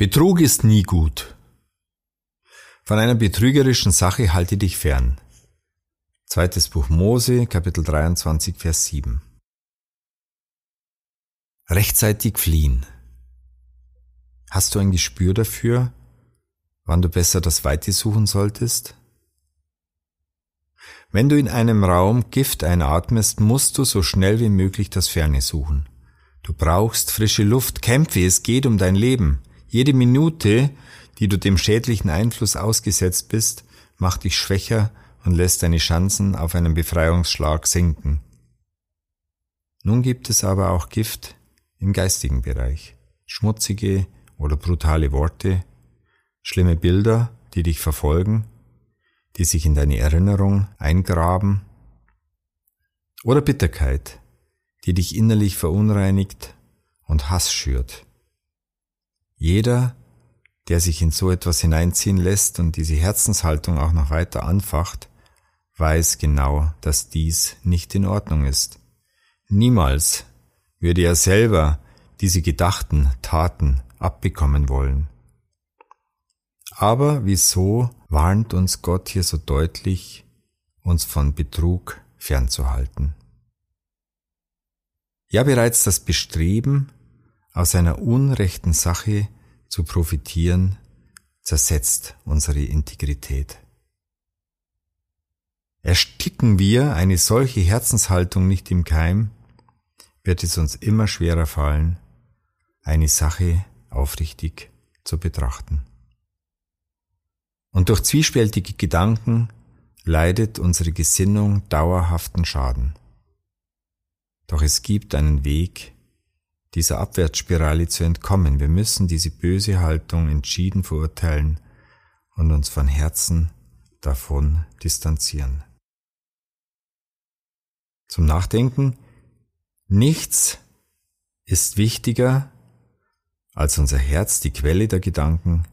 Betrug ist nie gut. Von einer betrügerischen Sache halte dich fern. Zweites Buch Mose, Kapitel 23, Vers 7. Rechtzeitig fliehen. Hast du ein Gespür dafür, wann du besser das Weite suchen solltest? Wenn du in einem Raum Gift einatmest, musst du so schnell wie möglich das Ferne suchen. Du brauchst frische Luft, kämpfe, es geht um dein Leben. Jede Minute, die du dem schädlichen Einfluss ausgesetzt bist, macht dich schwächer und lässt deine Chancen auf einen Befreiungsschlag sinken. Nun gibt es aber auch Gift im geistigen Bereich. Schmutzige oder brutale Worte, schlimme Bilder, die dich verfolgen, die sich in deine Erinnerung eingraben, oder Bitterkeit, die dich innerlich verunreinigt und Hass schürt. Jeder, der sich in so etwas hineinziehen lässt und diese Herzenshaltung auch noch weiter anfacht, weiß genau, dass dies nicht in Ordnung ist. Niemals würde er selber diese gedachten Taten abbekommen wollen. Aber wieso warnt uns Gott hier so deutlich, uns von Betrug fernzuhalten? Ja, bereits das Bestreben, aus einer unrechten Sache zu profitieren, zersetzt unsere Integrität. Ersticken wir eine solche Herzenshaltung nicht im Keim, wird es uns immer schwerer fallen, eine Sache aufrichtig zu betrachten. Und durch zwiespältige Gedanken leidet unsere Gesinnung dauerhaften Schaden. Doch es gibt einen Weg, dieser Abwärtsspirale zu entkommen. Wir müssen diese böse Haltung entschieden verurteilen und uns von Herzen davon distanzieren. Zum Nachdenken. Nichts ist wichtiger, als unser Herz, die Quelle der Gedanken,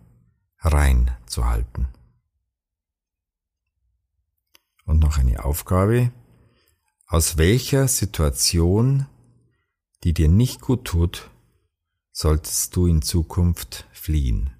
rein zu halten. Und noch eine Aufgabe. Aus welcher Situation die dir nicht gut tut, solltest du in Zukunft fliehen.